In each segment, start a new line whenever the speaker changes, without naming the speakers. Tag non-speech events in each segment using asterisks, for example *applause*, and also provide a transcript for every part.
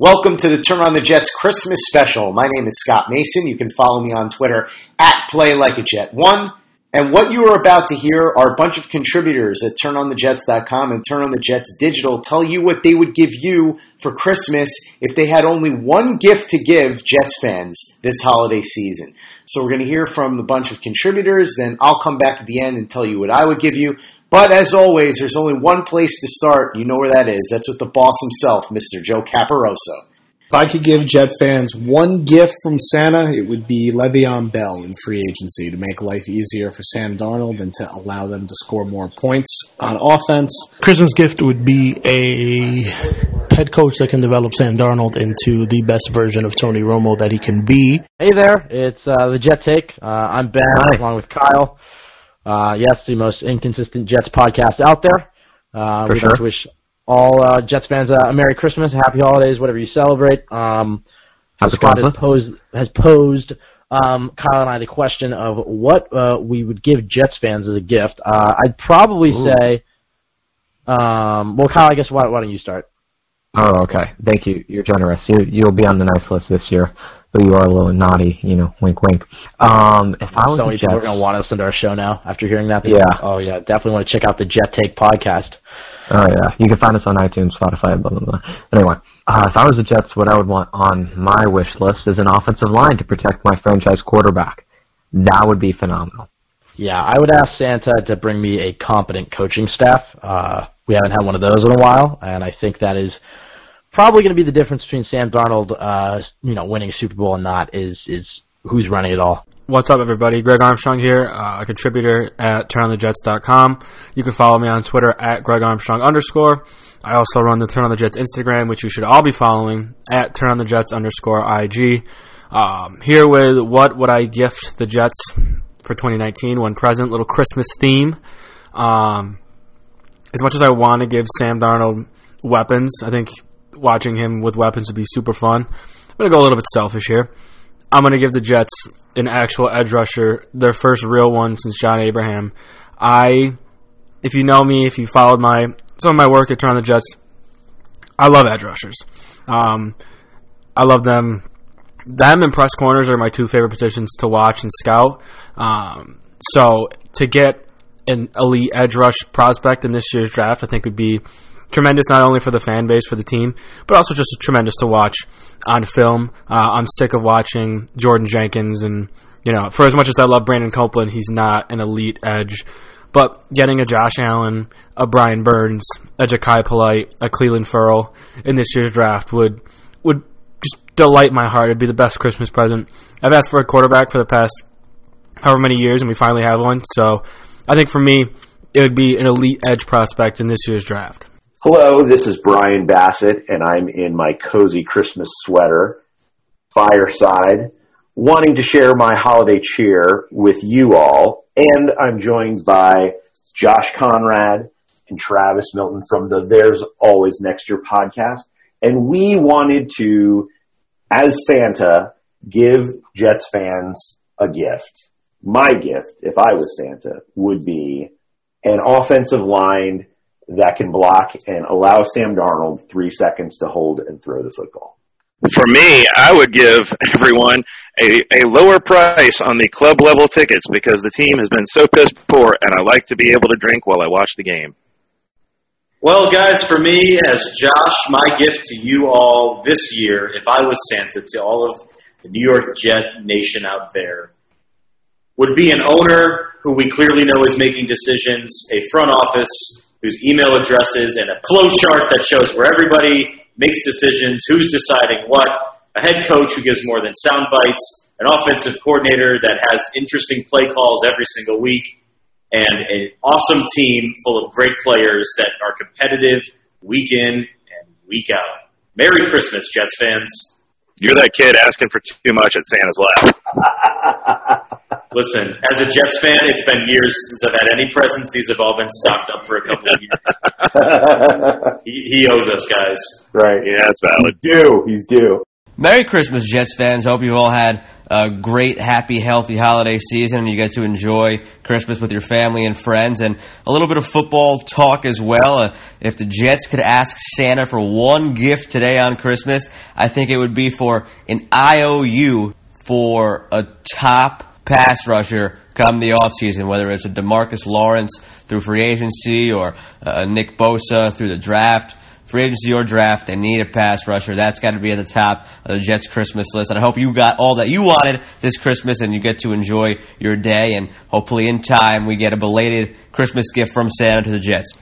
Welcome to the Turn on the Jets Christmas special. My name is Scott Mason. You can follow me on Twitter at PlayLikeAJet1. And what you are about to hear are a bunch of contributors at TurnOnTheJets.com and Turn on the Jets Digital tell you what they would give you for Christmas if they had only one gift to give Jets fans this holiday season. So we're going to hear from a bunch of contributors, then I'll come back at the end and tell you what I would give you. But as always, there's only one place to start. You know where that is. That's with the boss himself, Mr. Joe Caporoso.
If I could give Jet fans one gift from Santa, it would be Le'Veon Bell in free agency to make life easier for Sam Darnold and to allow them to score more points on offense.
Christmas gift would be a head coach that can develop Sam Darnold into the best version of Tony Romo that he can be.
Hey there, it's uh, the Jet Take. Uh, I'm Ben, Hi. along with Kyle. Uh, yes, the most inconsistent Jets podcast out there. Uh, we'd sure. like to wish all uh, Jets fans uh, a Merry Christmas, Happy Holidays, whatever you celebrate. Um, Scott has posed, has posed um, Kyle and I the question of what uh, we would give Jets fans as a gift. Uh, I'd probably Ooh. say, um, well, Kyle, I guess why, why don't you start?
Oh, okay. Thank you. You're generous. You, you'll be on the nice list this year but you are a little naughty, you know, wink, wink. Um, if I was
so
Jets,
we're gonna want to listen to our show now after hearing that.
Yeah.
Oh yeah, definitely want to check out the Jet Take podcast.
Oh yeah, you can find us on iTunes, Spotify, blah blah blah. Anyway, uh, if I was the Jets, what I would want on my wish list is an offensive line to protect my franchise quarterback. That would be phenomenal.
Yeah, I would ask Santa to bring me a competent coaching staff. Uh, we haven't had one of those in a while, and I think that is probably going to be the difference between Sam Darnold, uh, you know, winning a Super Bowl and not is is who's running it all.
What's up, everybody? Greg Armstrong here, uh, a contributor at TurnOnTheJets.com. You can follow me on Twitter at Greg Armstrong underscore. I also run the Turn on the Jets Instagram, which you should all be following at Turn on the Jets underscore IG. Um, here with what would I gift the Jets for 2019? One present, little Christmas theme. Um, as much as I want to give Sam Darnold weapons, I think watching him with weapons would be super fun. I'm going to go a little bit selfish here. I'm going to give the Jets an actual edge rusher, their first real one since John Abraham. I, if you know me, if you followed my some of my work at Turn on the Jets, I love edge rushers. Um, I love them. Them and press corners are my two favorite positions to watch and scout. Um, so to get an elite edge rush prospect in this year's draft, I think would be tremendous not only for the fan base, for the team, but also just tremendous to watch on film. Uh, I'm sick of watching Jordan Jenkins, and you know, for as much as I love Brandon Copeland, he's not an elite edge. But getting a Josh Allen, a Brian Burns, a Jachai Polite, a Clelin Ferrell in this year's draft would would just delight my heart. It'd be the best Christmas present. I've asked for a quarterback for the past however many years, and we finally have one. So I think for me, it would be an elite edge prospect in this year's draft.
Hello, this is Brian Bassett, and I'm in my cozy Christmas sweater, fireside, wanting to share my holiday cheer with you all. And I'm joined by Josh Conrad and Travis Milton from the There's Always Next Year podcast. And we wanted to, as Santa, give Jets fans a gift. My gift, if I was Santa, would be an offensive line that can block and allow Sam Darnold three seconds to hold and throw the football.
For me, I would give everyone a, a lower price on the club level tickets because the team has been so piss poor and I like to be able to drink while I watch the game.
Well, guys, for me, as Josh, my gift to you all this year, if I was Santa to all of the New York Jet Nation out there, would be an owner who we clearly know is making decisions, a front office whose email addresses and a flow chart that shows where everybody makes decisions, who's deciding what, a head coach who gives more than sound bites, an offensive coordinator that has interesting play calls every single week, and an awesome team full of great players that are competitive week in and week out. Merry Christmas, Jets fans.
You're that kid asking for too much at Santa's lap. *laughs*
Listen, as a Jets fan, it's been years since I've had any presents. These have all been stocked up for a couple of years. *laughs* he, he, owes us, guys.
Right.
Yeah, that's valid.
He's due. He's due.
Merry Christmas, Jets fans. Hope you've all had a great, happy, healthy holiday season and you get to enjoy Christmas with your family and friends and a little bit of football talk as well. Uh, if the Jets could ask Santa for one gift today on Christmas, I think it would be for an IOU for a top pass rusher come the offseason, whether it's a Demarcus Lawrence through free agency or Nick Bosa through the draft free agency or draft, they need a pass rusher. That's got to be at the top of the Jets Christmas list. And I hope you got all that you wanted this Christmas and you get to enjoy your day. And hopefully, in time, we get a belated Christmas gift from Santa to the Jets.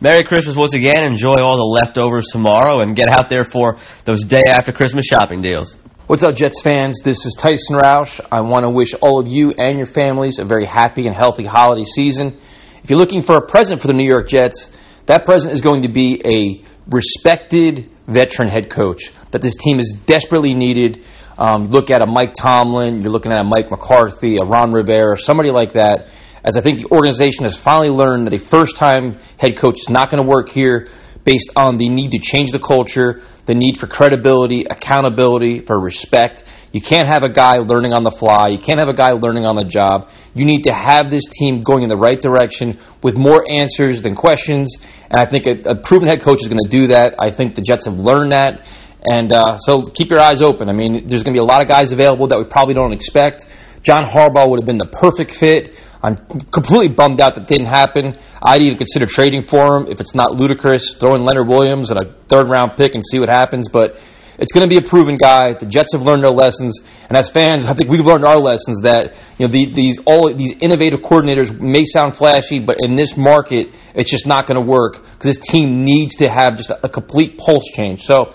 Merry Christmas once again. Enjoy all the leftovers tomorrow and get out there for those day after Christmas shopping deals.
What's up, Jets fans? This is Tyson Rauch. I want to wish all of you and your families a very happy and healthy holiday season. If you're looking for a present for the New York Jets, that present is going to be a respected veteran head coach that this team is desperately needed. Um, look at a Mike Tomlin, you're looking at a Mike McCarthy, a Ron Rivera, somebody like that. As I think the organization has finally learned that a first time head coach is not going to work here based on the need to change the culture, the need for credibility, accountability, for respect. You can't have a guy learning on the fly. You can't have a guy learning on the job. You need to have this team going in the right direction with more answers than questions. And I think a, a proven head coach is going to do that. I think the Jets have learned that. And uh, so keep your eyes open. I mean, there's going to be a lot of guys available that we probably don't expect. John Harbaugh would have been the perfect fit. I'm completely bummed out that didn't happen. I'd even consider trading for him if it's not ludicrous. Throw in Leonard Williams and a third round pick and see what happens. But it's going to be a proven guy. The Jets have learned their lessons, and as fans, I think we've learned our lessons that you know the, these all these innovative coordinators may sound flashy, but in this market, it's just not going to work because this team needs to have just a, a complete pulse change. So.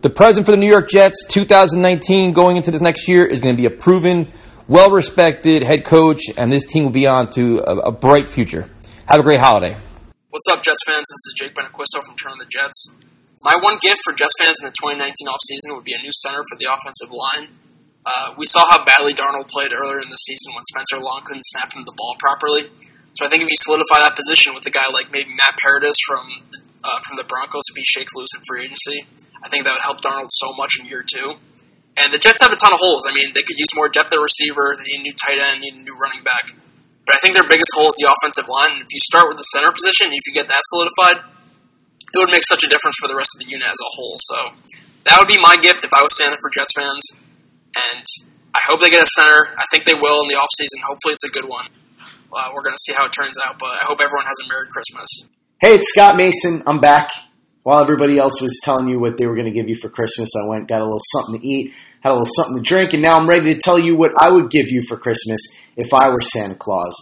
The present for the New York Jets 2019 going into this next year is going to be a proven well respected head coach, and this team will be on to a, a, bright future. Have a great holiday.
What's up, Jets fans? This is Jake Benaquisto from Turn on the Jets. My one gift for Jets fans in the 2019 offseason would be a new center for the offensive line. Uh, we saw how badly Darnold played earlier in the season when Spencer Long couldn't snap him the ball properly. So I think if you solidify that position with a guy like maybe Matt Paradis from uh, from the Broncos, if he shakes loose in free agency, I think that would help Darnold so much in year two. And the Jets have a ton of holes. I mean, they could use more depth at receiver. They need a new tight end. Need a new running back. But I think their biggest hole is the offensive line. And if you start with the center position, if you get that solidified, it would make such a difference for the rest of the unit as a whole. So that would be my gift if I was standing for Jets fans. And I hope they get a center. I think they will in the offseason. Hopefully, it's a good one. Uh, we're going to see how it turns out. But I hope everyone has a Merry Christmas.
Hey, it's Scott Mason. I'm back. While everybody else was telling you what they were going to give you for Christmas, I went, got a little something to eat, had a little something to drink, and now I'm ready to tell you what I would give you for Christmas if I were Santa Claus.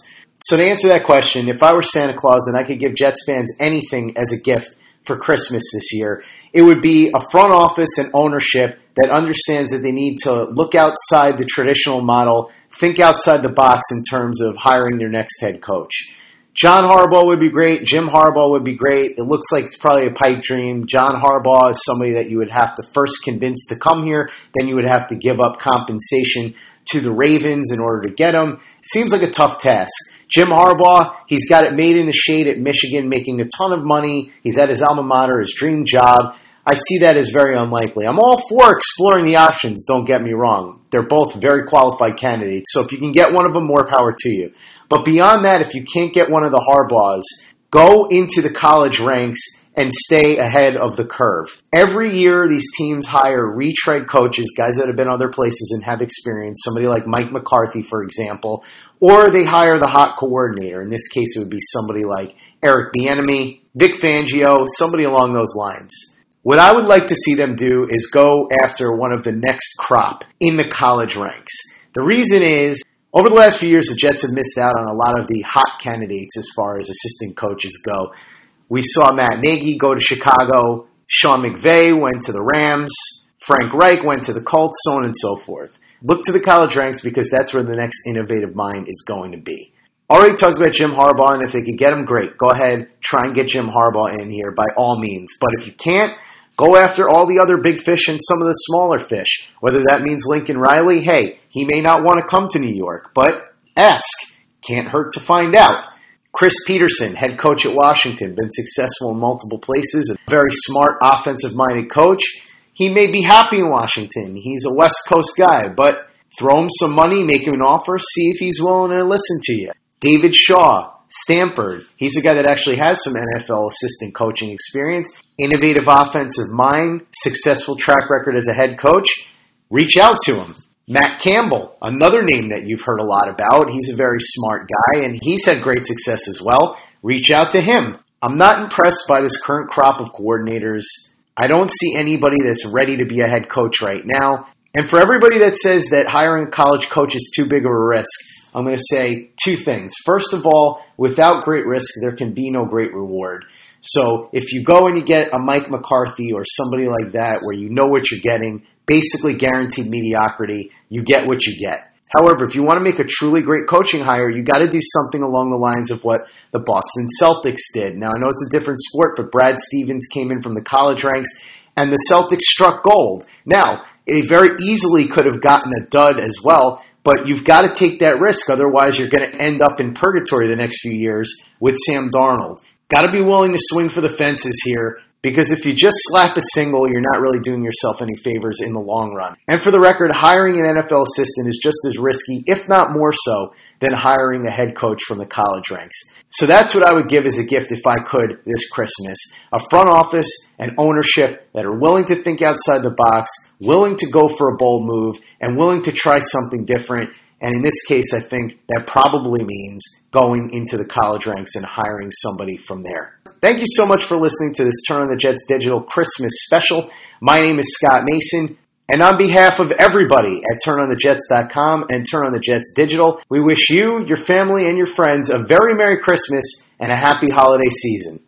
So to answer that question, if I were Santa Claus and I could give Jets fans anything as a gift for Christmas this year, it would be a front office and ownership that understands that they need to look outside the traditional model, think outside the box in terms of hiring their next head coach. John Harbaugh would be great. Jim Harbaugh would be great. It looks like it's probably a pipe dream. John Harbaugh is somebody that you would have to first convince to come here. Then you would have to give up compensation to the Ravens in order to get him. Seems like a tough task. Jim Harbaugh, he's got it made in the shade at Michigan, making a ton of money. He's at his alma mater, his dream job. I see that as very unlikely. I'm all for exploring the options, don't get me wrong. They're both very qualified candidates. So if you can get one of them, more power to you. But beyond that, if you can't get one of the Harbaughs, go into the college ranks and stay ahead of the curve. Every year, these teams hire retread coaches, guys that have been other places and have experience, somebody like Mike McCarthy, for example, or they hire the hot coordinator. In this case, it would be somebody like Eric Bieniemy, Vic Fangio, somebody along those lines. What I would like to see them do is go after one of the next crop in the college ranks. The reason is over the last few years, the Jets have missed out on a lot of the hot candidates as far as assistant coaches go. We saw Matt Nagy go to Chicago. Sean McVay went to the Rams. Frank Reich went to the Colts, so on and so forth. Look to the college ranks because that's where the next innovative mind is going to be. Already talked about Jim Harbaugh, and if they could get him, great. Go ahead, try and get Jim Harbaugh in here by all means. But if you can't, Go after all the other big fish and some of the smaller fish. Whether that means Lincoln Riley, hey, he may not want to come to New York, but ask. Can't hurt to find out. Chris Petersen, head coach at Washington, been successful in multiple places, a very smart offensive minded coach. He may be happy in Washington. He's a West Coast guy, but throw him some money, make him an offer, see if he's willing to listen to you. David Shaw, Stanford. He's a guy that actually has some NFL assistant coaching experience, innovative offensive mind, successful track record as a head coach. Reach out to him. Matt Campbell, another name that you've heard a lot about. He's a very smart guy and he's had great success as well. Reach out to him. I'm not impressed by this current crop of coordinators. I don't see anybody that's ready to be a head coach right now. And for everybody that says that hiring a college coach is too big of a risk, I'm going to say two things. First of all, without great risk, there can be no great reward. So if you go and you get a Mike McCarthy or somebody like that where you know what you're getting, basically guaranteed mediocrity, you get what you get. However, if you want to make a truly great coaching hire, you got to do something along the lines of what the Boston Celtics did. Now, I know it's a different sport, but Brad Stevens came in from the college ranks and the Celtics struck gold. Now, they very easily could have gotten a dud as well, but you've got to take that risk. Otherwise, you're going to end up in purgatory the next few years with Sam Darnold. Got to be willing to swing for the fences here because if you just slap a single, you're not really doing yourself any favors in the long run. And for the record, hiring an NFL assistant is just as risky, if not more so, than hiring a head coach from the college ranks. So that's what I would give as a gift if I could this Christmas. A front office and ownership that are willing to think outside the box, willing to go for a bold move, and willing to try something different. And in this case, I think that probably means going into the college ranks and hiring somebody from there. Thank you so much for listening to this Turn on the Jets Digital Christmas special. My name is Scott Mason. And on behalf of everybody at turnonthejets.com and Turn on the Jets Digital, we wish you, your family, and your friends a very Merry Christmas and a happy holiday season.